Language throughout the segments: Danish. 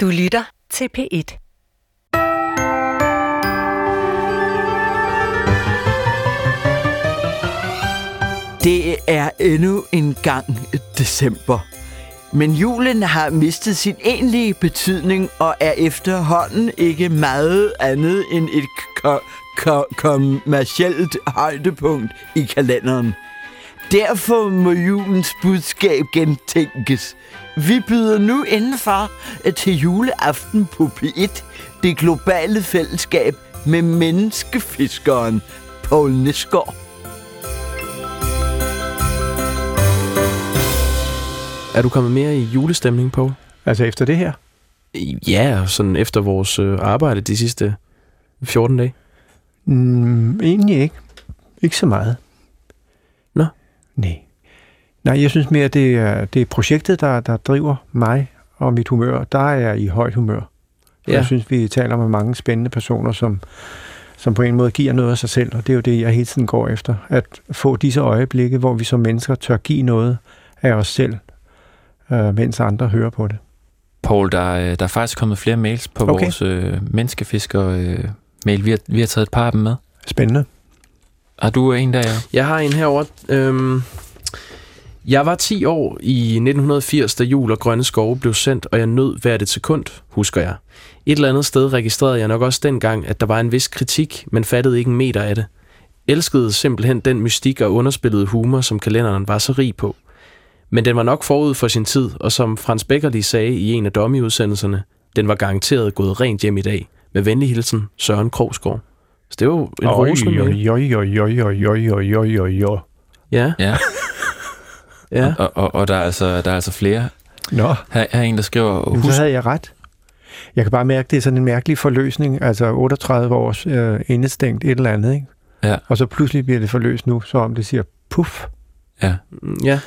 Du lytter til P1. Det er endnu en gang december. Men julen har mistet sin egentlige betydning og er efterhånden ikke meget andet end et ko- ko- kommercielt højdepunkt i kalenderen. Derfor må julens budskab gentænkes. Vi byder nu indenfor til juleaften på P1, det globale fællesskab med menneskefiskeren Poul Nesgaard. Er du kommet mere i julestemning på? Altså efter det her? Ja, sådan efter vores øh, arbejde de sidste 14 dage. Mm, egentlig ikke. Ikke så meget. Nå. Nej. Nej, jeg synes mere, det er, det er projektet, der, der driver mig og mit humør. Der er jeg i højt humør. Ja. Ja. Jeg synes, vi taler med mange spændende personer, som, som på en måde giver noget af sig selv, og det er jo det, jeg hele tiden går efter. At få disse øjeblikke, hvor vi som mennesker tør give noget af os selv, øh, mens andre hører på det. Paul, der, er- der er faktisk kommet flere mails på Okay. vores øh, menneskefisker øh, mail. Vi har, vi har taget et par af dem med. Spændende. Har du en der, ja? Jeg har en herover. Øhm, jeg var 10 år i 1980, da Jul og Grønne Skove blev sendt, og jeg nød hvert et sekund, husker jeg. Et eller andet sted registrerede jeg nok også dengang, at der var en vis kritik, men fattede ikke en meter af det. Elskede simpelthen den mystik og underspillede humor, som kalenderen var så rig på. Men den var nok forud for sin tid, og som Frans Becker lige sagde i en af Dommy-udsendelserne, den var garanteret gået rent hjem i dag. Med venlig hilsen, Søren Krogsgaard. Så det var jo en rosende mail. oj, oj, oj, oj, oj, oj, oj, oj, oj. Ja, Ja. Ja. Og, og, og der, er altså, der er altså flere. Nå, Her, her er en, der skriver, Jamen, så havde jeg ret. Jeg kan bare mærke, det er sådan en mærkelig forløsning, altså 38 års øh, indestængt et eller andet, ikke? Ja. Og så pludselig bliver det forløst nu, så om det siger puff. ja, ja.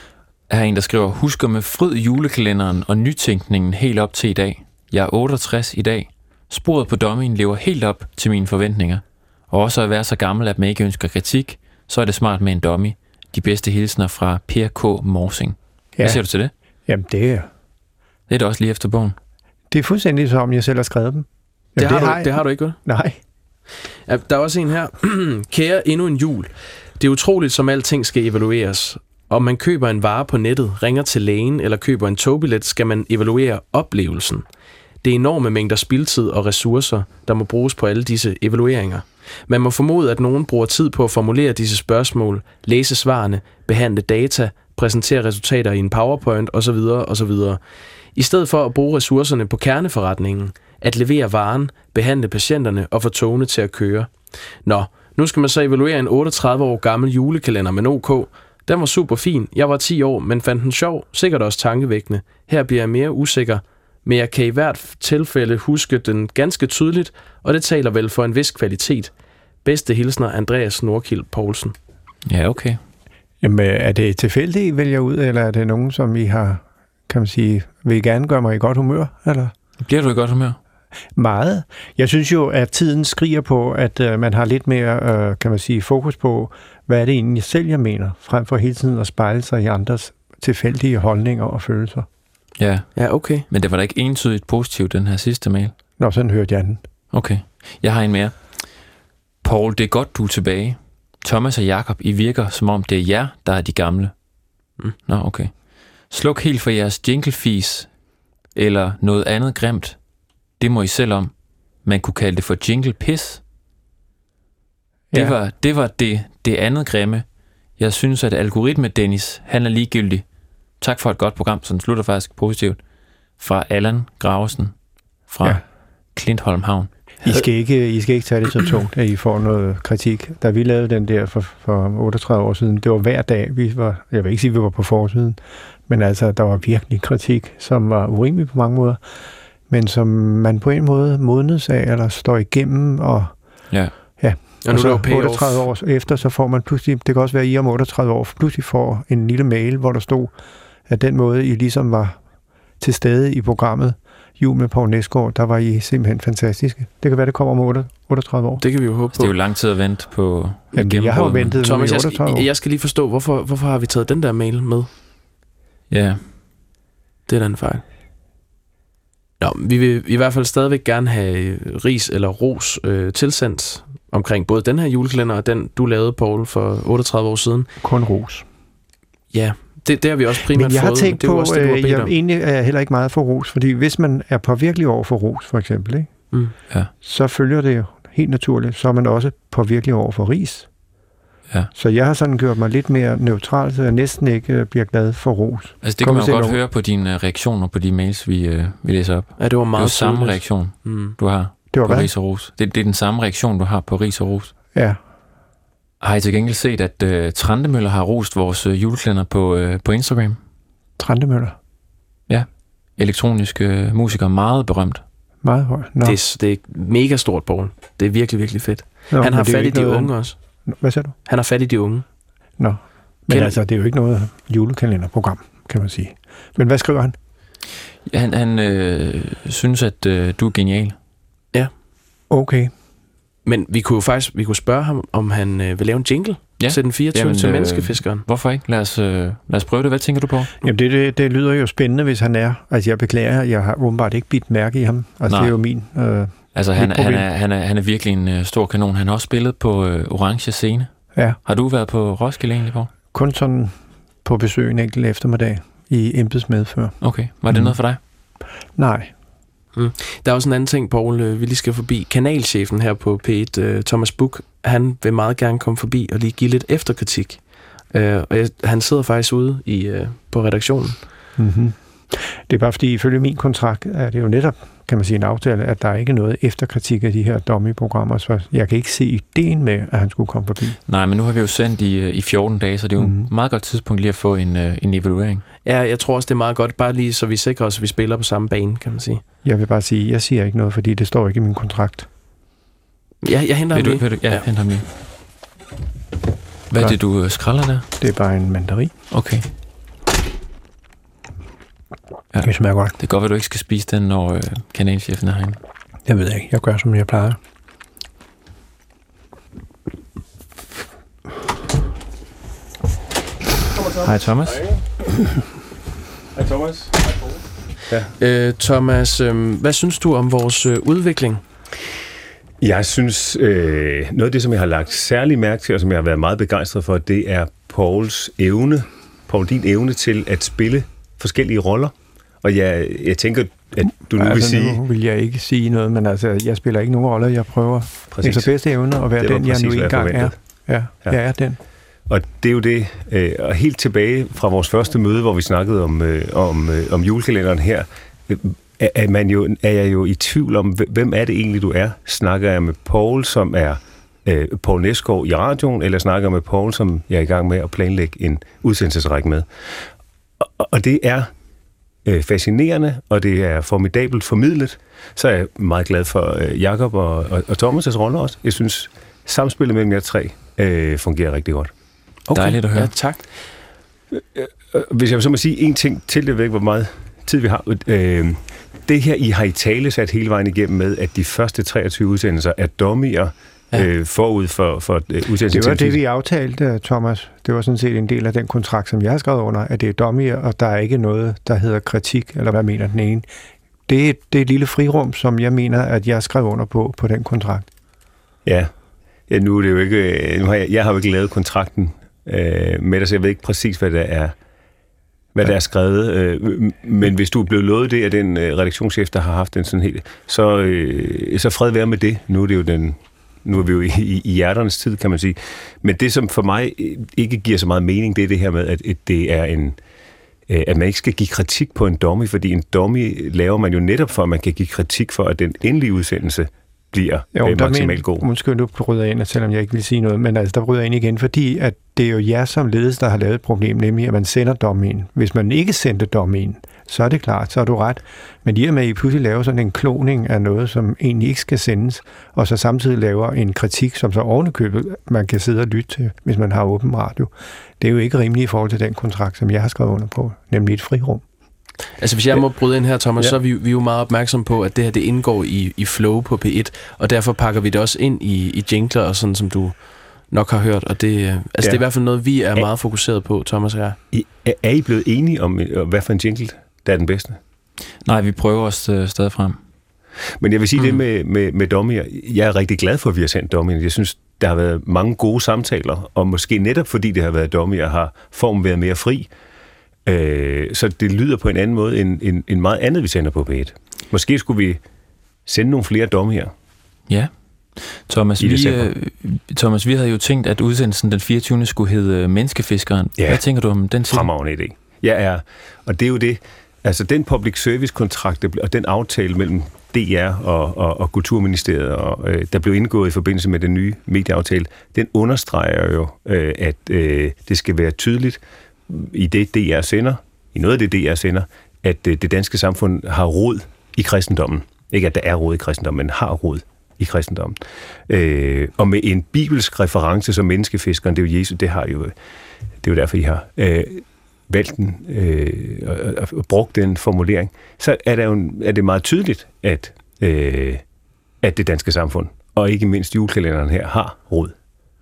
her er en, der skriver, husker med fryd julekalenderen og nytænkningen helt op til i dag. Jeg er 68 i dag. Sporet på dommen lever helt op til mine forventninger. Og også at være så gammel, at man ikke ønsker kritik, så er det smart med en dummy. De bedste hilsner fra Per K. Morsing. Ja. Hvad siger du til det? Jamen, det er, Det er da også lige efter bogen. det er fuldstændig som om, jeg selv har skrevet dem. Det, Jamen, har du, jeg. det har du ikke, vel? Nej. Ja, der er også en her. Kære endnu en jul. Det er utroligt, som alting skal evalueres. Om man køber en vare på nettet, ringer til lægen eller køber en togbillet, skal man evaluere oplevelsen. Det er enorme mængder spildtid og ressourcer, der må bruges på alle disse evalueringer. Man må formode, at nogen bruger tid på at formulere disse spørgsmål, læse svarene, behandle data, præsentere resultater i en PowerPoint osv. osv. I stedet for at bruge ressourcerne på kerneforretningen, at levere varen, behandle patienterne og få togene til at køre. Nå, nu skal man så evaluere en 38 år gammel julekalender med OK. Den var super fin. Jeg var 10 år, men fandt den sjov, sikkert også tankevækkende. Her bliver jeg mere usikker, men jeg kan i hvert tilfælde huske den ganske tydeligt, og det taler vel for en vis kvalitet. Bedste hilsner, Andreas Nordkild Poulsen. Ja, okay. Jamen, øh, er det tilfældigt, I vælger ud, eller er det nogen, som I har, kan man sige, vil I gerne gøre mig i godt humør, eller? Bliver du i godt humør? Meget. Jeg synes jo, at tiden skriger på, at øh, man har lidt mere, øh, kan man sige, fokus på, hvad er det egentlig selv, jeg mener, frem for hele tiden at spejle sig i andres tilfældige holdninger og følelser. Ja, Ja, okay. men det var da ikke entydigt positivt, den her sidste mail. Nå, sådan hørte jeg den. Okay. Jeg har en mere. Paul, det er godt, du er tilbage. Thomas og Jakob, I virker, som om det er jer, der er de gamle. Mm. Nå, okay. Sluk helt for jeres jinglefis, eller noget andet grimt. Det må I selv om. Man kunne kalde det for jingle piss. Det, Ja. var, det var det, det andet grimme. Jeg synes, at algoritme Dennis, han er ligegyldig. Tak for et godt program, som slutter faktisk positivt. Fra Allan Gravesen fra Ja. Klintholm Havn. I skal, ikke, I skal ikke tage det så tungt, at I får noget kritik. Da vi lavede den der for, for 38 år siden, det var hver dag, vi var, jeg vil ikke sige, at vi var på forsiden, men altså, der var virkelig kritik, som var urimelig på mange måder, men som man på en måde modnes af, eller står igennem, og, Ja. ja. Og nu og er så der jo payoff. 38 år efter, så får man pludselig, det kan også være, at I om 38 år pludselig får en lille mail, hvor der stod, at den måde, I ligesom var til stede i programmet, Jul med Poul Næsgaard, der var I simpelthen fantastiske. Det kan være, det kommer om 8 38 år. Det kan vi jo håbe Så på. det er jo lang tid at vente på Jamen, jeg har jo ventet Thomas, jeg 38 år. skal, jeg skal lige forstå, hvorfor, hvorfor har vi taget den der mail med? Ja, Det er da en fejl. Nå, vi vil i hvert fald stadigvæk gerne have øh, ris eller ros øh, tilsendt omkring både den her julekalender og den, du lavede, Paul, for 38 år siden. Kun ros. Ja, det, det har vi også primært Men jeg har fået. tænkt det er på, også det, du har øh, bedt jeg om. egentlig er jeg heller ikke meget for ros, fordi hvis man er påvirkelig over for ros, for eksempel, ikke? Mm. Ja. så følger det jo helt naturligt, så er man også påvirkelig over for ris. Ja. Så jeg har sådan gjort mig lidt mere neutral, så jeg næsten ikke øh, bliver glad for ros. Altså, det Kom kan man jo godt over. høre på dine øh, reaktioner på de mails, vi, øh, vi læser op. Ja, det var Det meget jo samme reaktion, Mm. du har Det var på hvad? ris og ros. Det, det er den samme reaktion, du har på ris og ros. Ja. Har I til gengæld set, at øh, Trandemøller har rost vores øh, juleklænder på, øh, på Instagram? Trandemøller. Elektroniske øh, musikere, meget berømt. Meget høj. Nå. Det, er, det er mega stort, Paul. Det er virkelig, virkelig fedt. Nå, Han har fat i de noget- unge også. Hvad siger du? Han har fat i de unge. Nå. Men Kender- altså, det er jo ikke noget julekalenderprogram, kan man sige. Men hvad skriver han? Han, han øh, synes, at øh, du er genial. Okay. Men vi kunne jo faktisk vi kunne spørge ham, om han øh, vil lave en jingle Ja. til den 24. Jamen, til øh, menneskefiskeren. Hvorfor ikke? Lad os, øh, lad os prøve det. Hvad tænker du på? Jamen, det, det, det lyder jo spændende, hvis han er. Altså, jeg beklager, jeg har åbenbart ikke bidt mærke i ham. Altså, Nej. det er jo min... Øh, Altså, han, han, er, han, er, han er virkelig en øh, stor kanon. Han har også spillet på øh, Orange Scene. ja, Har du været på Roskilde egentlig, på? kun sådan på besøg en enkelt eftermiddag i embedsmedfør. Okay. Var det Mm. noget for dig? Nej, Mm. Der er også en anden ting, Paul, øh, vi lige skal forbi. Kanalchefen her på P1, øh, Thomas Buk, han vil meget gerne komme forbi og lige give lidt efterkritik. Øh, og jeg, han sidder faktisk ude i, øh, på redaktionen. Mm-hmm. Det er bare fordi, ifølge min kontrakt er det jo netop, kan man sige, en aftale, at der ikke er noget efterkritik af de her dummy-programmer. Så jeg kan ikke se ideen med, at han skulle komme forbi. Nej, men nu har vi jo sendt i, øh, i 14 dage, så det er jo mm. Et meget godt tidspunkt lige at få en, øh, en evaluering. Ja, jeg tror også, det er meget godt, bare lige så vi sikrer os, at vi spiller på samme bane, kan man sige. Jeg vil bare sige, jeg siger ikke noget, fordi det står ikke i min kontrakt. Ja, jeg henter Vil ham du, lige. vil du, ja, Ja. ham lige. Hvad er det, du øh, skralder der? Det er bare en mandarin. Okay. Ja. Det smager godt. Det kan godt være, du ikke skal spise den, når øh, kanalchefen er herinde. Jeg ved ikke. Jeg gør, som jeg plejer. Hej Thomas. Hej Thomas. Øh, Thomas, øh, hvad synes du om vores øh, udvikling? Jeg synes, øh, noget af det, som jeg har lagt særlig mærke til, og som jeg har været meget begejstret for, det er Pauls evne, Paul, din evne til at spille forskellige roller. Og jeg, jeg tænker, at du nu vil altså, sige... nu vil jeg ikke sige noget, men altså, jeg spiller ikke nogen roller. Jeg prøver Præcis. efter bedste evne at være den, jeg nu engang er. Ja, Ja. jeg er den. Og det er jo det, øh, og helt tilbage fra vores første møde, hvor vi snakkede om, øh, om, øh, om julekalenderen her, er, er, man jo, er jeg jo i tvivl om, hv- hvem er det egentlig, du er? Snakker jeg med Paul, som er øh, Paul Næsgaard i radioen, eller snakker jeg med Paul, som jeg er i gang med at planlægge en udsendelsesrække med? Og, og det er øh, fascinerende, og det er formidabelt formidlet. Så er jeg meget glad for øh, Jakob og, og, og Thomas' rolle også. Jeg synes, samspillet mellem jer tre øh, fungerer rigtig godt. Dejligt at høre. Ja, tak. Øh, Hvis jeg så må sige en ting til, det ved ikke, hvor meget tid vi har. Øh, det her, I har i tale sat hele vejen igennem med, at de første 23 udsendelser er dummier Ja. øh, forud for, for øh, udsendelsen. Det var det, vi aftalte, Thomas. Det var sådan set en del af den kontrakt, som jeg har skrevet under, at det er dummy, og der er ikke noget, der hedder kritik, eller hvad mener den ene. Det er, det er et lille frirum, som jeg mener, at jeg skrev under på, på den kontrakt. Ja. ja, nu er det jo ikke... øh, Nu har jeg, jeg har jo ikke lavet kontrakten øh, med dig, så jeg ved ikke præcis, hvad der er hvad der er skrevet, øh, men hvis du er blevet lovet det af den øh, redaktionschef, der har haft den sådan helt, så, øh, så fred være med det. Nu er det jo den, nu er vi jo i, i, i hjerternes tid, kan man sige. Men det, som for mig øh, ikke giver så meget mening, det er det her med, at, at det er en, øh, at man ikke skal give kritik på en dummy, fordi en dummy laver man jo netop for, at man kan give kritik for, at den endelige udsendelse bliver jo, øh, maksimalt men- god. Undskyld, nu bryder jeg ind, selvom jeg ikke vil sige noget, men altså, der bryder jeg ind igen, fordi at det er jo jer som ledelse, der har lavet et problem, nemlig at man sender dommen. Hvis man ikke sendte dommen, så er det klart, så har du ret. Men i og med, at I pludselig laver sådan en kloning af noget, som egentlig ikke skal sendes, og så samtidig laver en kritik, som så ovenikøbet man kan sidde og lytte til, hvis man har åben radio, det er jo ikke rimeligt i forhold til den kontrakt, som jeg har skrevet under på, nemlig et frirum. Altså hvis jeg må bryde ind her, Thomas, ja. Så er vi, vi er jo meget opmærksom på, at det her det indgår i, i flow på P1, og derfor pakker vi det også ind i, i jingler og sådan, som du nok har hørt. Og det, øh, altså, ja. det er i hvert fald noget, vi er Ja. meget fokuseret på, Thomas og jeg. Er- er I blevet enige om, øh, hvad for en jingle, der er den bedste? Nej, vi prøver os øh, stadig frem. Men jeg vil sige mm. det med, med, med dommer. Jeg er rigtig glad for, at vi har sendt dommer. Jeg synes, der har været mange gode samtaler, og måske netop fordi det har været dommer, har formen været mere fri. Øh, så det lyder på en anden måde end, end, end meget andet, vi sender på P1. Måske skulle vi sende nogle flere dommer her. Ja. Thomas vi, øh, Thomas, vi havde jo tænkt, at udsendelsen den 24. skulle hedde øh, Menneskefiskeren. Ja. Hvad tænker du om den titel? Fremragende idé. Jeg er, og det er jo det, altså den public service kontrakt der og den aftale mellem DR og, og, og Kulturministeriet, og, øh, der blev indgået i forbindelse med den nye medieaftale, den understreger jo, øh, at øh, det skal være tydeligt i det DR sender, i noget af det DR sender, at øh, det danske samfund har råd i kristendommen. Ikke at der er råd i kristendommen, men har råd i kristendommen. Øh, og med en bibelsk reference som menneskefiskeren, det er jo Jesus, det har jo, det er jo derfor, I har øh, valgt den øh, og, og, brugt den formulering, så er, der jo, en- er det meget tydeligt, at, øh, at det danske samfund, og ikke mindst julekalenderen her, har rod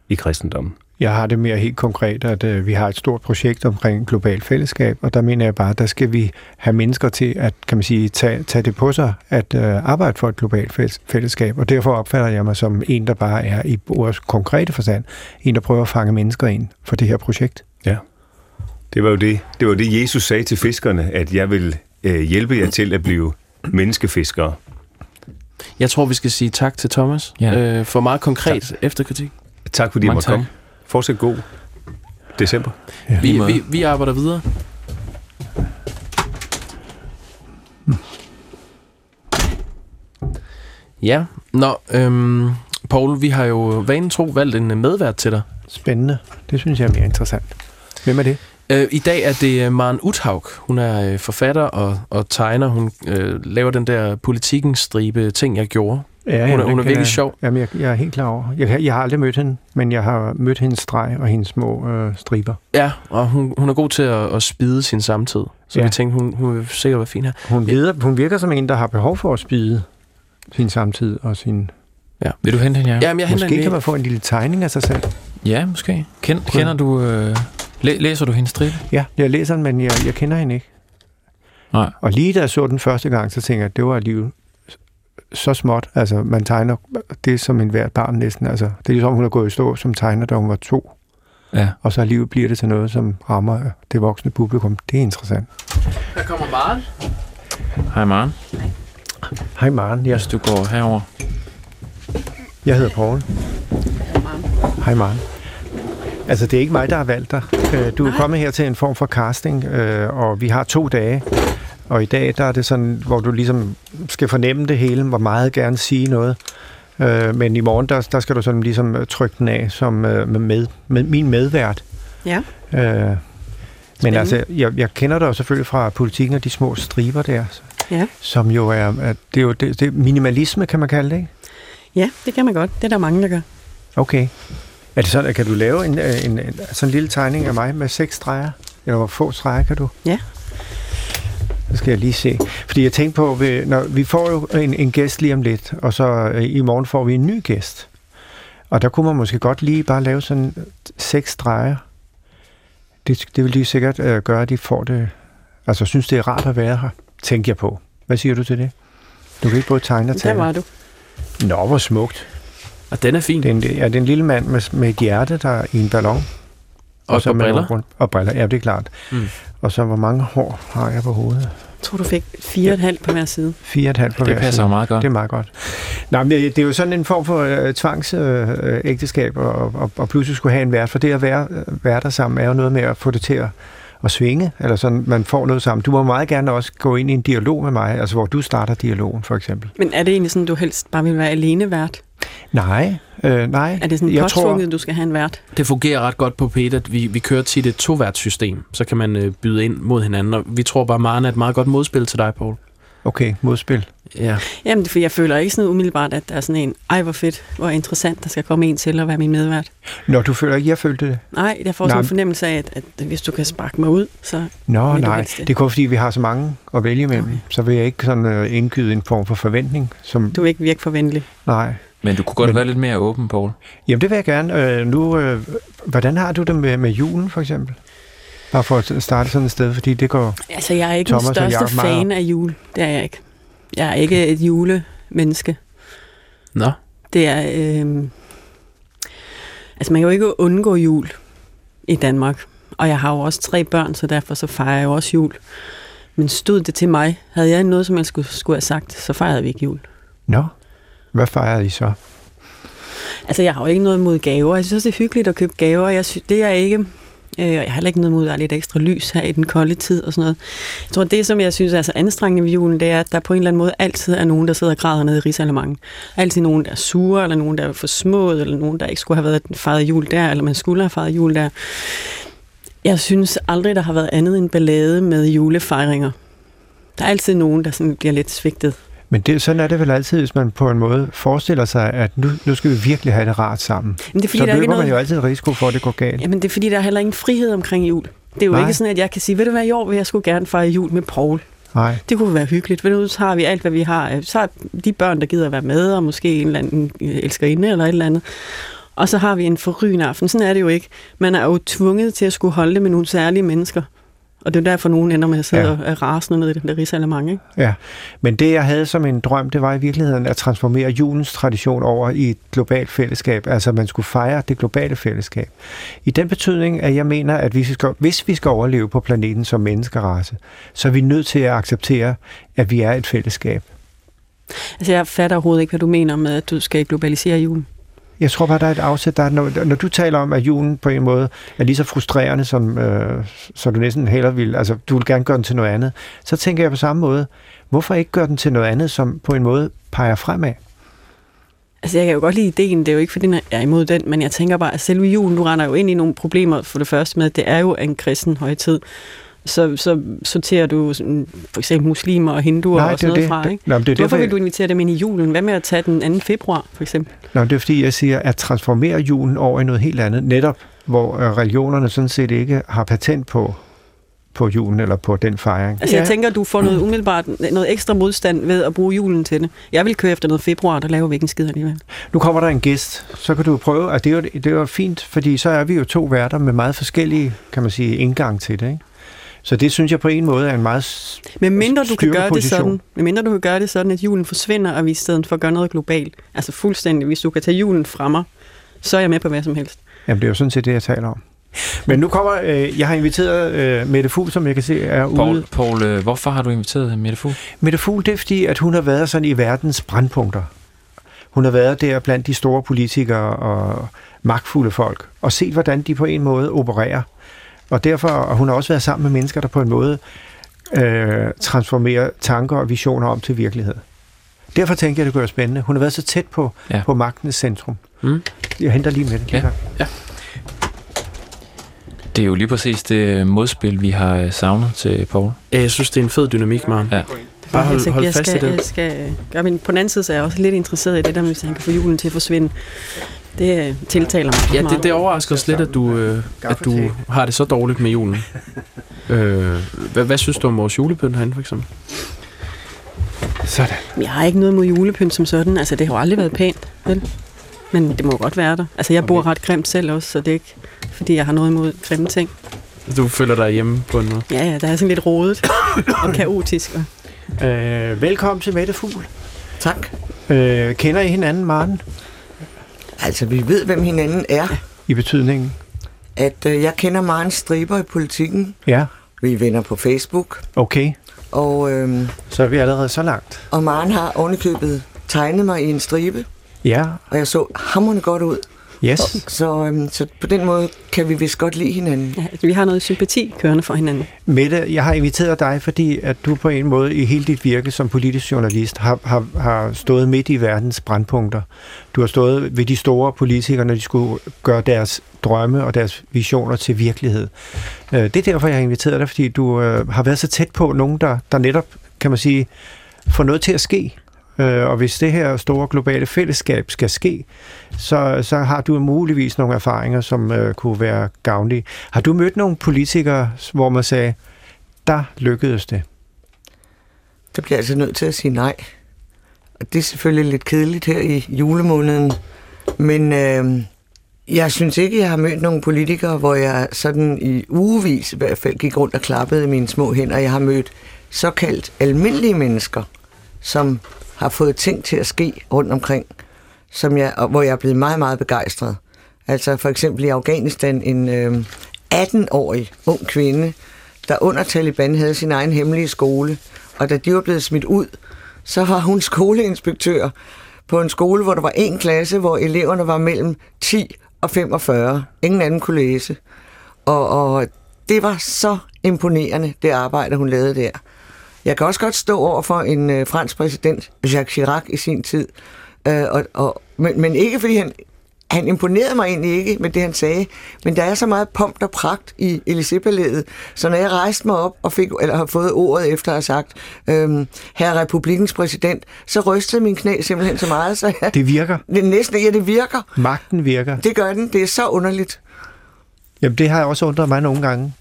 i kristendommen. Jeg har det mere helt konkret, at øh, vi har et stort projekt omkring global fællesskab, og der mener jeg bare, der skal vi have mennesker til at, kan man sige, tage, tage det på sig, at øh, arbejde for et globalt fællesskab, og derfor opfatter jeg mig som en, der bare er i vores konkrete forstand, en, der prøver at fange mennesker ind for det her projekt. Det var jo det, det, var det Jesus sagde til fiskerne, at jeg vil øh, hjælpe jer til at blive menneskefiskere. Jeg tror, vi skal sige tak til Thomas Ja. øh, for meget konkret efterkritik. Tak fordi Mange måtte tak. komme. Fortsæt god december. Ja. Vi, vi, vi arbejder videre. Ja, nå, øhm, Paul, vi har jo vanen tro valgt en medvært til dig. Spændende. Det synes jeg er mere interessant. Hvem er det? Øh, I dag er det øh, Maren Uthaug. Hun er øh, forfatter og, og tegner. Hun øh, laver den der politikens stribe ting, jeg gjorde. Ja, Hun er, hun er virkelig jeg. sjov. Jamen, jeg, jeg er helt klar over. Jeg, jeg har aldrig mødt hende, men jeg har mødt hendes streg og hendes små øh, striber. Ja, og hun, hun er god til at, at spide sin samtid. Så Ja. ja. vi tænkte, hun, hun vil sikkert være fin her. Hun, virker, hun virker som en, der har behov for at spide sin samtid og sin... Vil du hente hende, ja? Jamen, jeg henter Måske en kan man få en lille tegning af sig selv. Ja, måske. Kend, kender du... Øh, læ, læser du hendes stribe? Ja, jeg læser den, men jeg, jeg kender hende ikke. Nej. Og lige da jeg så den første gang, så tænkte jeg, at det var alligevel så småt. Altså, man tegner det som en hvert barn næsten. Altså, det er ligesom, hun har gået i stå som tegner, da hun var to. Ja. Og så alligevel bliver det til noget, som rammer det voksne publikum. Det er interessant. Der kommer Maren. Hej, Maren. Hej Maren, jeg, Hvis du går herover. jeg hedder Poul. Hej Maren. Altså, det er ikke mig, der har valgt dig. Øh, Du er kommet her til en form for casting, øh, og vi har to dage. Og i dag, der er det sådan, hvor du ligesom skal fornemme det hele, hvor meget gerne sige noget. Øh, Men i morgen, der, der skal du sådan ligesom trykke den af som med, med, min medvært. Ja. Øh, Men altså, jeg, jeg kender dig jo selvfølgelig fra politikken og de små striber der, Ja. som jo er, at det er jo det, det er minimalisme, kan man kalde det, ikke? ja, det kan man godt. Det er der mange, der gør. Okay. Er det sådan, at kan du lave en, øh, en, en sådan en lille tegning af mig med seks streger? Eller hvor få streger kan du? Ja. Så skal jeg lige se. Fordi jeg tænkte på, vi, når, vi får jo en, en gæst lige om lidt, og så øh, i morgen får vi en ny gæst. Og der kunne man måske godt lige bare lave sådan seks streger. Det, det vil de sikkert øh, gøre, at de får det... Altså, synes det er rart at være her, tænker jeg på. Hvad siger du til det? Du kan ikke både tegne og Der tale. var du. Nå, hvor smukt. Og den er fin. Det er en, ja, det er en lille mand med, med et hjerte, der er i en ballon. Og så på med briller. Rundt, og briller, ja, det er klart. Mm. Og så, hvor mange hår har jeg på hovedet? Jeg tror, du fik fire og et halvt på hver side. Fire og et halvt på Det hver passer side. jo meget godt. Det er meget godt. Nej, men det, det er jo sådan en form for øh, tvangsægteskab, øh, og, og, og pludselig skulle have en vært. For det at være, øh, være der sammen er jo noget med at få det til at, at svinge, eller sådan, man får noget sammen. Du må meget gerne også gå ind i en dialog med mig, altså hvor du starter dialogen, for eksempel. Men er det egentlig sådan, du helst bare vil være alene vært? Nej, øh, nej. Er det sådan jeg påtvunget, at du skal have en vært? Det fungerer ret godt på P1, at vi, vi kører tit et toværtssystem. Så kan man øh, byde ind mod hinanden. Og vi tror bare, at Maren er et meget godt modspil til dig, Paul. Okay, modspil. Ja. Jamen, for jeg føler ikke sådan umiddelbart, at der er sådan en, ej hvor fedt, hvor interessant, der skal komme en til at være min medvært. Når du føler ikke, jeg følte det? Nej, jeg får Nej. sådan en fornemmelse af, at, at hvis du kan sparke mig ud, så Nå, nej. det? Det er kun fordi, vi har så mange at vælge imellem. Okay. Så vil jeg ikke sådan uh, indgyde en form for forventning. Som, du vil ikke virke for venlig. Nej. Men du kunne godt Men- være lidt mere åben, Paul. Jamen, det vil jeg gerne. Øh, nu, øh, hvordan har du det med, med julen, for eksempel? Bare for at starte sådan et sted, fordi det går... Altså, jeg er ikke Thomas den største meget fan af jul. Det er jeg ikke. Jeg er ikke et julemenneske. Nå, Det er... Øh... Altså, man kan jo ikke undgå jul i Danmark. Og jeg har jo også tre børn, så derfor så fejrer jeg jo også jul. Men stod det til mig, havde jeg noget, som jeg skulle, skulle have sagt, så fejrede vi ikke jul. Nå, hvad fejrede I så? Altså, jeg har jo ikke noget mod gaver. Jeg synes, det er hyggeligt at købe gaver. Jeg synes, det er ikke... Øh, jeg har heller ikke noget mod, at der er lidt ekstra lys her i den kolde tid og sådan noget. Jeg tror, det, som jeg synes er så anstrengende ved julen, det er, at der på en eller anden måde altid er nogen, der sidder og græder nede i Rigsalermangen. Altid nogen, der er sure, eller nogen, der er for smået, eller nogen, der ikke skulle have været fejret jul der, eller man skulle have fejret jul der. Jeg synes aldrig, der har været andet end ballade med julefejringer. Der er altid nogen, der sådan bliver lidt svigtet. Men det, sådan er det vel altid, hvis man på en måde forestiller sig, at nu, nu skal vi virkelig have det rart sammen. Men det er fordi, så der er løber ikke man noget... jo altid risiko for, at det går galt. Jamen, det er fordi, der er heller ingen frihed omkring jul. Det er jo Nej. ikke sådan, at jeg kan sige, ved du hvad, i år vil jeg skulle gerne fejre jul med Paul. Nej. Det kunne være hyggeligt. Ved du, så har vi alt, hvad vi har. Så har de børn, der gider at være med, og måske en eller anden øh, elskerinde eller et eller andet. Og så har vi en forrygende aften. Sådan er det jo ikke. Man er jo tvunget til at skulle holde det med nogle særlige mennesker. Og det er derfor, nogen ender med at sidde Ja. og er rasende ned i den der risalemang, ikke? Ja, men det jeg havde som en drøm, det var i virkeligheden at transformere julens tradition over i et globalt fællesskab. Altså man skulle fejre det globale fællesskab. I den betydning, at jeg mener, at vi skal, hvis vi skal overleve på planeten som menneskerace, så er vi nødt til at acceptere, at vi er et fællesskab. Altså, jeg fatter overhovedet ikke, hvad du mener med, at du skal globalisere julen. Jeg tror bare, der er et afsæt. Der er, når, når du taler om, at julen på en måde er lige så frustrerende, som øh, så du næsten heller vil, altså du vil gerne gøre den til noget andet, så tænker jeg på samme måde, hvorfor ikke gøre den til noget andet, som på en måde peger fremad? Altså, jeg kan jo godt lide ideen, det er jo ikke, fordi jeg er imod den, men jeg tænker bare, at selve julen, du render jo ind i nogle problemer for det første med, det er jo en kristen højtid. Så, så sorterer du sådan, for eksempel muslimer og hinduer og det er sådan noget det. fra, ikke? Nå, det Hvorfor derfor, vil du invitere dem ind i julen? Hvad med at tage den 2. februar, for eksempel? Nå, det er fordi, jeg siger, at transformere julen over i noget helt andet, netop hvor øh, religionerne sådan set ikke har patent på, på julen eller på den fejring. Altså, ja. jeg tænker, du får noget umiddelbart, noget ekstra modstand ved at bruge julen til det. Jeg vil køre efter noget februar, der laver vi ikke en skid alligevel. Nu kommer der en gæst, så kan du prøve, at det er, jo, det er jo fint, fordi så er vi jo to værter med meget forskellige, kan man sige, indgang til det, ikke? Så det synes jeg på en måde er en meget... Men mindre du kan gøre det Styrkeposition. sådan, men mindre du kan gøre det sådan, at julen forsvinder, og vi i stedet for gør noget globalt. Altså fuldstændig, hvis du kan tage julen fra mig, så er jeg med på hvad som helst. Jamen, det er jo sådan set det, jeg taler om. Men nu kommer... Øh, jeg har inviteret øh, Mette Fugl, som jeg kan se er Paul, ude. Paul øh, hvorfor har du inviteret Mette Fugl? Mette Fugl, det er fordi, at hun har været sådan i verdens brandpunkter. Hun har været der blandt de store politikere og magtfulde folk, og set, hvordan de på en måde opererer. Og derfor og hun har også været sammen med mennesker, der på en måde øh, transformerer tanker og visioner om til virkelighed. Derfor tænker jeg, det kunne være spændende. Hun har været så tæt på, Ja. ja. på magtens centrum. Mm. Jeg henter lige med det. Ja. Det er jo lige præcis det modspil, vi har øh, savnet til Paul. Ja, jeg synes, det er en fed dynamik, Maren. Ja. Bare hold, jeg, hold jeg fast skal, i det. Jeg skal gøre min, på den anden side, så er jeg også lidt interesseret i det der, med, hvis han kan få julen til at forsvinde. Det øh, tiltaler mig Ja, det, det overrasker os lidt, at du, øh, at du har det så dårligt med julen. øh, hvad, hvad synes du om vores julepynt herinde, for eksempel? Sådan. Jeg har ikke noget mod julepynt som sådan. Altså, det har jo aldrig været pænt, vel? Men det må jo godt være der. Altså, jeg bor ret grimt selv også, så det er ikke, fordi jeg har noget imod grimme ting. Du føler dig hjemme på en måde. Ja, ja, der er sådan lidt rodet og kaotisk. Og Øh, velkommen til Mette Fugl. Tak. Øh, kender I hinanden, Maren? Altså, vi ved, hvem hinanden er. I betydningen? At øh, jeg kender Maren Striber i politikken. Ja, Vi er venner på Facebook. okay. Og, øh, Så er vi allerede så langt. og Maren har ovenikøbet tegnet mig i en stribe. Ja, Og jeg så hammerende godt ud. yes. Så, øh, så på den måde kan vi vist godt lide hinanden. ja, altså, vi har noget sympati kørende for hinanden. Mette, jeg har inviteret dig, fordi at du på en måde i hele dit virke som politisk journalist har, har, har stået midt i verdens brandpunkter. Du har stået ved de store politikere, når de skulle gøre deres drømme og deres visioner til virkelighed. Øh, Det er derfor, jeg har inviteret dig, fordi du øh, har været så tæt på nogen, der, der netop, kan man sige, får noget til at ske. Øh, Og hvis det her store globale fællesskab skal ske, så, så har du muligvis nogle erfaringer, som øh, kunne være gavnlige. Har du mødt nogle politikere, hvor man sagde, der lykkedes det? Der bliver jeg altså nødt til at sige nej. Og det er selvfølgelig lidt kedeligt her i julemåneden. Men øh, Jeg synes ikke, jeg har mødt nogle politikere, hvor jeg sådan i ugevis i hvert fald gik rundt og klappede i mine små hænder. Jeg har mødt såkaldt almindelige mennesker, som har fået ting til at ske rundt omkring, som jeg, og hvor jeg er blevet meget, meget begejstret. Altså for eksempel i Afghanistan en øh, 18-årig ung kvinde, der under Taliban havde sin egen hemmelige skole, og da de var blevet smidt ud, så var hun skoleinspektør på en skole, hvor der var en klasse, hvor eleverne var mellem 10 og 45. Ingen anden kunne læse. Og, og det var så imponerende, det arbejde, hun lavede der. Jeg kan også godt stå over for en øh, fransk præsident, Jacques Chirac, i sin tid. Øh, og, og, men, men ikke fordi han, han imponerede mig egentlig ikke med det, han sagde, men der er så meget pomp og pragt i Élysée-palæet, så når jeg rejste mig op og fik, eller har fået ordet efter at have sagt, øhm, herre republikens præsident, så rystede min knæ simpelthen så meget, så jeg, Det virker. det næsten, ja, det virker. Magten virker. Det gør den. Det er så underligt. Jamen, det har også undret mig nogle gange.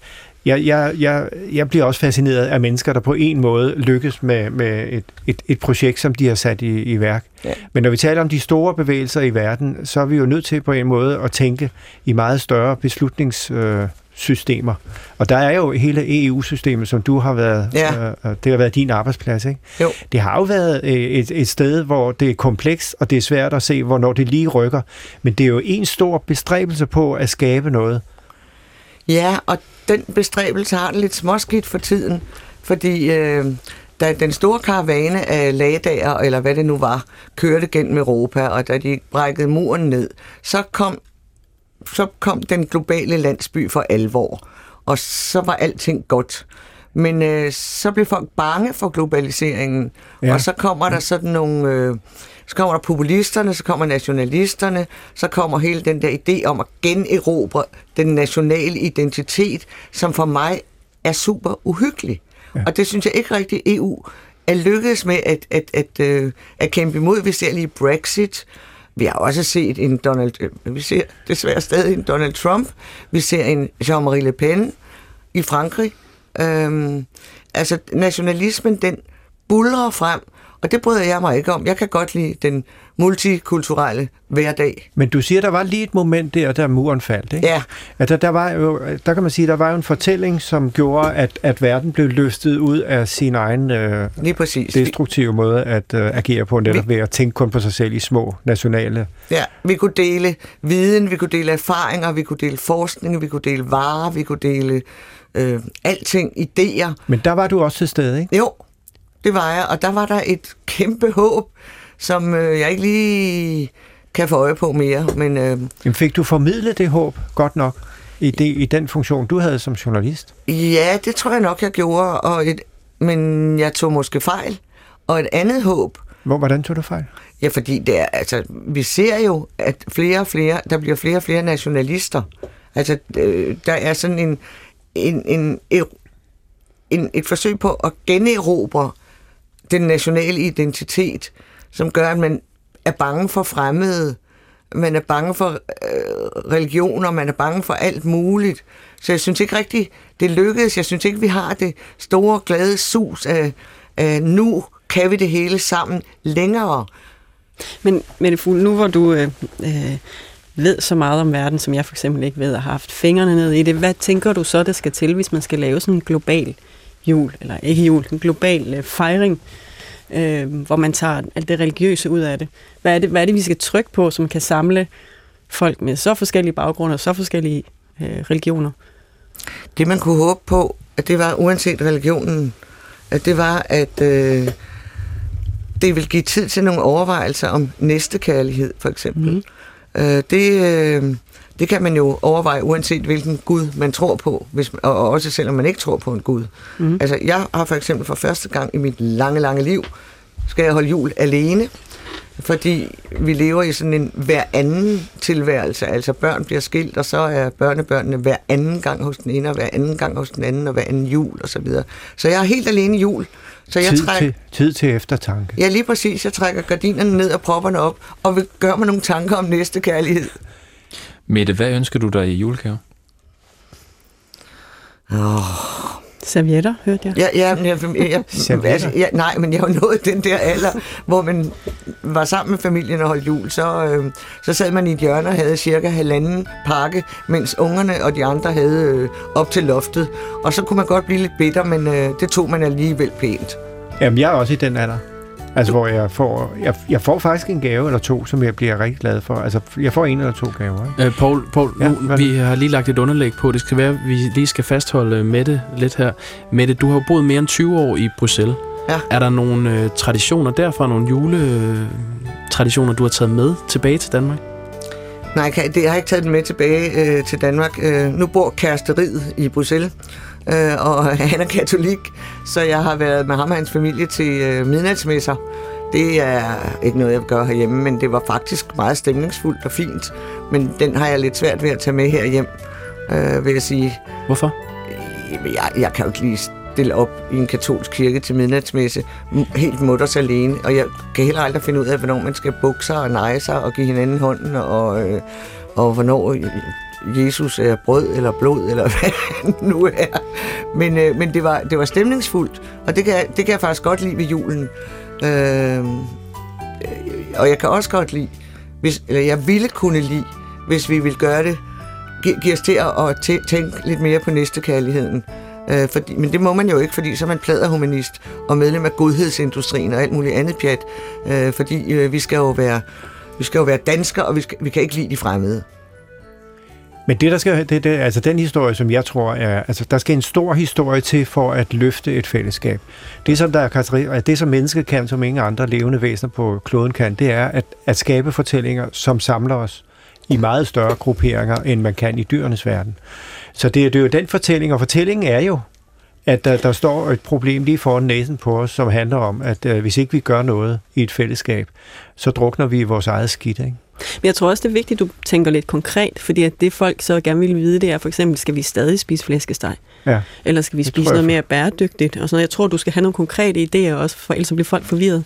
Jeg, jeg, jeg, jeg bliver også fascineret af mennesker, der på en måde lykkes med, med et, et, et projekt, som de har sat i, i værk. Ja. Men når vi taler om de store bevægelser i verden, så er vi jo nødt til på en måde at tænke i meget større beslutningssystemer. Øh, systemer. og der er jo hele EU-systemet, som du har været, Ja. øh, øh, det har været din arbejdsplads, ikke? Jo. Det har jo været øh, et, et sted, hvor det er komplekst, og det er svært at se, hvornår det lige rykker. Men det er jo en stor bestræbelse på at skabe noget. Ja, og den bestræbelse har den lidt småskidt for tiden, fordi øh, da den store karavane af lagdager, eller hvad det nu var, kørte gennem Europa, og da de brækkede muren ned, så kom, så kom den globale landsby for alvor, og så var alting godt. Men øh, så blev folk bange for globaliseringen, Ja. og så kommer der sådan nogle... Øh, så kommer der populisterne, så kommer nationalisterne, så kommer hele den der idé om at generobre den nationale identitet, som for mig er super uhyggelig. Ja. Og det synes jeg ikke rigtig EU er lykkedes med at, at, at, øh, at kæmpe imod. Vi ser lige Brexit, vi har også set en Donald, øh, vi ser desværre stadig en Donald Trump, vi ser en Jean-Marie Le Pen i Frankrig. Øhm, altså nationalismen, den bulrer frem, og det bryder jeg mig ikke om. Jeg kan godt lide den multikulturelle hverdag. Men du siger, der var lige et moment der, da muren faldt, ikke? Ja, At der, der, var jo, der kan man sige, der var jo en fortælling, som gjorde, at, at verden blev løftet ud af sin egen øh, lige præcis. destruktive måde at øh, agere på, netop ved at tænke kun på sig selv i små nationale. Ja, vi kunne dele viden, vi kunne dele erfaringer, vi kunne dele forskning, vi kunne dele varer, vi kunne dele øh, alting, idéer. Men der var du også til stede, ikke? Jo, det var jeg, og der var der et kæmpe håb, som øh, jeg ikke lige kan få øje på mere, men øh, Jamen, fik du formidlet det håb godt nok i, det, i den funktion, du havde som journalist? ja, det tror jeg nok, jeg gjorde, og et, men jeg tog måske fejl. Og et andet håb, Hvor, hvordan tog du fejl? Ja, fordi det er, altså, vi ser jo, at flere og flere, der bliver flere og flere nationalister. Altså, øh, der er sådan en, en, en, en, et forsøg på at generobre den nationale identitet, som gør, at man er bange for fremmede, man er bange for øh, religioner, man er bange for alt muligt. Så jeg synes ikke rigtigt, det lykkedes. Jeg synes ikke, vi har det store, glade sus af, af nu kan vi det hele sammen længere. Men Mette Fugl, nu hvor du øh, øh, ved så meget om verden, som jeg for eksempel ikke ved, og har haft fingrene ned i det, hvad tænker du så, der skal til, hvis man skal lave sådan en global jul, eller ikke jul, en global øh, fejring, øh, hvor man tager alt det religiøse ud af det? Hvad er det, hvad er det vi skal trykke på, som kan samle folk med så forskellige baggrunde og så forskellige øh, religioner? Det man kunne håbe på, at det var uanset religionen, at det var, at øh, det vil give tid til nogle overvejelser om næstekærlighed, for eksempel. Mm. Øh, det, øh, det kan man jo overveje, uanset hvilken Gud man tror på, hvis, og, og også selvom man ikke tror på en Gud. Mm. Altså, jeg har for eksempel for første gang i mit lange, lange liv, skal jeg holde jul alene, fordi vi lever i sådan en hver anden tilværelse. Altså børn bliver skilt, og så er børnebørnene hver anden gang hos den ene, og hver anden gang hos den anden, og hver anden jul, og så videre. Så jeg er helt alene i jul. Så jeg Tid trækker, til, tid til eftertanke. ja, lige præcis. Jeg trækker gardinerne ned og propperne op, og vil gøre mig nogle tanker om næste kærlighed. Mette, hvad ønsker du dig i julegave? Servietter, hørte jeg. Ja, ja, men jeg, jeg, jeg, altså, ja, nej, men jeg har jo nået den der alder, hvor man var sammen med familien og holdt jul, så, øh, så sad man i et hjørne og havde cirka halvanden pakke, mens ungerne og de andre havde øh, op til loftet. Og så kunne man godt blive lidt bitter, men øh, det tog man alligevel pænt. Jamen, jeg er også i den alder. Altså, hvor jeg får, jeg, jeg får faktisk en gave eller to, som jeg bliver rigtig glad for. Altså, jeg får en eller to gaver. Ikke? Øh, Paul, Paul Ja, nu, vi har lige lagt et underlæg på. Det skal være, at vi lige skal fastholde øh, Mette lidt her. Mette, du har jo boet mere end 20 år i Bruxelles. Ja. Er der nogle øh, traditioner derfra, nogle juletraditioner, du har taget med tilbage til Danmark? Nej, kan- det, jeg har ikke taget den med tilbage øh, til Danmark. Øh, nu bor kæresteriet i Bruxelles, øh, og han er katolik, så jeg har været med ham og hans familie til øh, midnatsmesser. Det er ikke noget, jeg gør herhjemme, men det var faktisk meget stemningsfuldt og fint. Men den har jeg lidt svært ved at tage med herhjem, øh, vil jeg sige. Hvorfor? Jamen, Jeg, jeg kan jo ikke lige stille op i en katolsk kirke til midnatsmesse helt mutters alene, og jeg kan heller aldrig finde ud af, hvornår man skal bukke sig og neje sig og give hinanden hånden, og, øh, og hvornår øh, Jesus er brød eller blod, eller hvad han nu er. Men, øh, men det, var, det var stemningsfuldt, og det kan, jeg- det kan jeg faktisk godt lide ved julen. Øhm, øh, og jeg kan også godt lide, hvis, eller jeg ville kunne lide, hvis vi ville gøre det, gi- give os til at, at tæ- tænke lidt mere på næstekærligheden. Øh, fordi, men det må man jo ikke, fordi så er man pladerhumanist og medlem af godhedsindustrien og alt muligt andet pjat. Øh, fordi øh, vi skal jo være vi skal jo være danskere, og vi, skal, vi kan ikke lide de fremmede. Men det, der skal, det, det, altså den historie, som jeg tror er, altså der skal en stor historie til for at løfte et fællesskab. Det, som der er det, som mennesket kan, som ingen andre levende væsener på kloden kan, det er at, at skabe fortællinger, som samler os i meget større grupperinger, end man kan i dyrenes verden. Så det, det er jo den fortælling, og fortællingen er jo, at der, der står et problem lige foran næsen på os, som handler om, at øh, hvis ikke vi gør noget i et fællesskab, så drukner vi i vores eget skidt. Ikke? Men jeg tror også, det er vigtigt, at du tænker lidt konkret, fordi at det folk så gerne vil vide, det er for eksempel, skal vi stadig spise flæskesteg? Ja. Eller skal vi Det spise noget mere bæredygtigt? Og sådan noget. Jeg tror, du skal have nogle konkrete idéer også, for ellers bliver folk forvirret.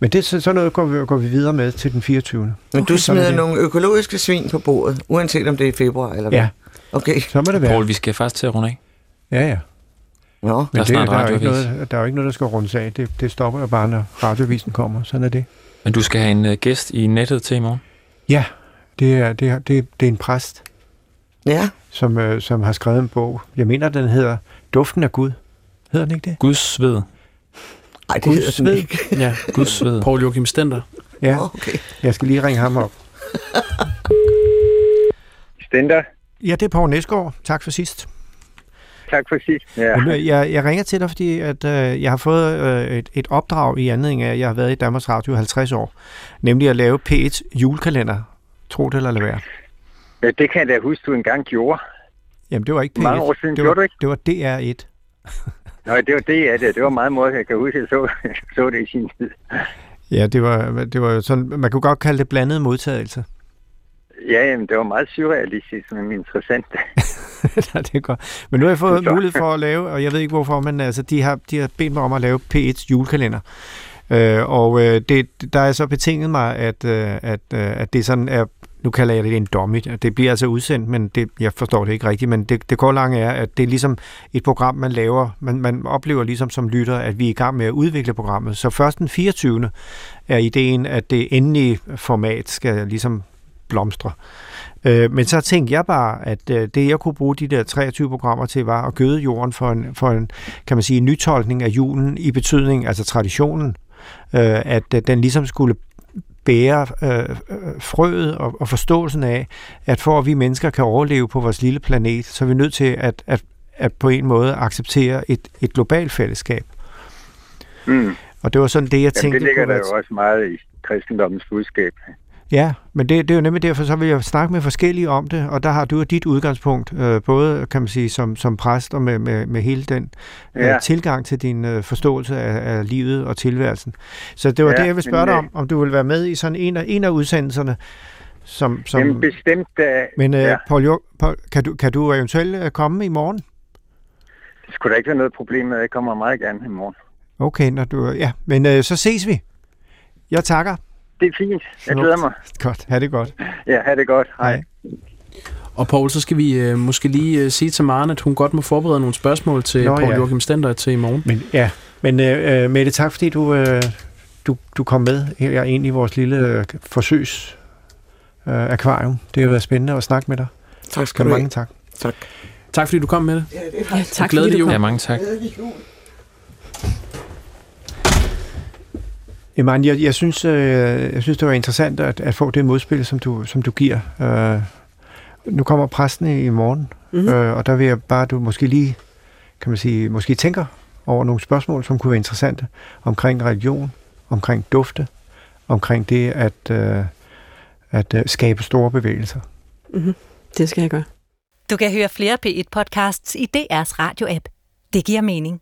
Men det, så, sådan noget går vi, går vi videre med til den 24. Men okay, du er smider nogle økologiske svin på bordet, uanset om det er i februar eller hvad? Ja, Okay. så må det være. Paul, vi skal faktisk til at runde af. Ja, ja. Nå. Men Der er det, der, er jo ikke noget, der er jo ikke noget, der skal rundes af. Det, det stopper jo bare, når radiovisen kommer. Sådan er det. Men du skal have en uh, gæst i nettet til i morgen. Ja, det er, det er, det er, det er en præst, Ja, som, øh, som har skrevet en bog. Jeg mener, den hedder Duften af Gud. Hedder den ikke det? Guds sved. Ej, det Guds hedder den ikke. Ja, Guds sved. Paul Joachim Stender. Ja, okay. jeg skal lige ringe ham op. Stender. Ja, det er Poul Næsgaard. Tak for sidst. Tak for sidst. Ja. Ja. Jeg, jeg ringer til dig, fordi at, øh, jeg har fået øh, et, et opdrag i anledning af, at jeg har været i Danmarks Radio i 50 år. Nemlig at lave P1 julekalender. Tro det eller lade være. Ja, Det kan jeg da huske, du engang gjorde. Jamen, det var ikke P1. Mange år siden det gjorde var, du ikke? Det var DR1. Nå, det var det, ja, det. Det var meget måde, jeg kan huske, jeg så, så det i sin tid. Ja, det var, det var jo sådan, man kunne godt kalde det blandet modtagelse. Ja, jamen, det var meget surrealistisk, men interessant. Nej, det er godt. Men nu har jeg fået mulighed for at lave, og jeg ved ikke hvorfor, men altså, de har, de har bedt mig om at lave P1's julekalender. Øh, og øh, det, der er så betinget mig, at, øh, at, øh, at det sådan er, nu kalder jeg det en dummy, det bliver altså udsendt, men det, jeg forstår det ikke rigtigt, men det, det går lange er, at det er ligesom et program, man laver, man, man oplever ligesom som lytter, at vi er i gang med at udvikle programmet. Så først den 24. er ideen, at det endelige format skal ligesom blomstre. Øh, men så tænkte jeg bare, at øh, det jeg kunne bruge de der 23 programmer til, var at gøde jorden for en, for en kan man sige, en nytolkning af julen i betydning, altså traditionen, øh, at øh, den ligesom skulle bære øh, øh, frøet og, og forståelsen af, at for at vi mennesker kan overleve på vores lille planet, så er vi nødt til at, at, at på en måde acceptere et, et globalt fællesskab. Mm. Og det var sådan det, jeg Jamen, tænkte. det ligger der jo også meget i kristendommens budskab. Ja, men det, det er jo nemlig derfor, så vil jeg snakke med forskellige om det, og der har du dit udgangspunkt, øh, både kan man sige som, som præst og med, med, med hele den øh, Ja. tilgang til din øh, forståelse af, af livet og tilværelsen. Så det var Ja, det, jeg vil spørge dig øh, om, om du vil være med i sådan en af, en af udsendelserne, som... som Jamen, bestemt, uh, men øh, ja. Paul, Jo- Paul, kan, du, kan du eventuelt øh, komme i morgen? det skulle da ikke være noget problem jeg kommer meget gerne i morgen. Okay, når du, ja, men øh, så ses vi. Jeg takker. Det er fint. Jeg glæder mig. Godt, ha' det godt. Ja, ha' det godt. Hej. Hej. Og Paul, så skal vi øh, måske lige øh, sige til Maren, at hun godt må forberede nogle spørgsmål til Nå, Paul ja. Joachim Stender til i morgen. Men ja, men øh, øh, Mette, tak fordi du, øh, du, du kom med her ind i vores lille øh, forsøgs øh, akvarium. Det har været spændende at snakke med dig. Tak skal du have. mange tak. Tak. Tak fordi du kom med det. Ja, tak Glædelig fordi du jul. kom. Ja, mange tak. Jamen, jeg, jeg, synes, øh, jeg synes, det var interessant at, at få det modspil, som du, som du giver. Øh, nu kommer præsten i, morgen, Mhm. mm-hmm. øh, og der vil jeg bare, du måske lige, kan man sige, måske tænker over nogle spørgsmål, som kunne være interessante omkring religion, omkring dufte, omkring det at, øh, at øh, skabe store bevægelser. Mhm. Det skal jeg gøre. Du kan høre flere P1-podcasts i DR's radio-app. Det giver mening.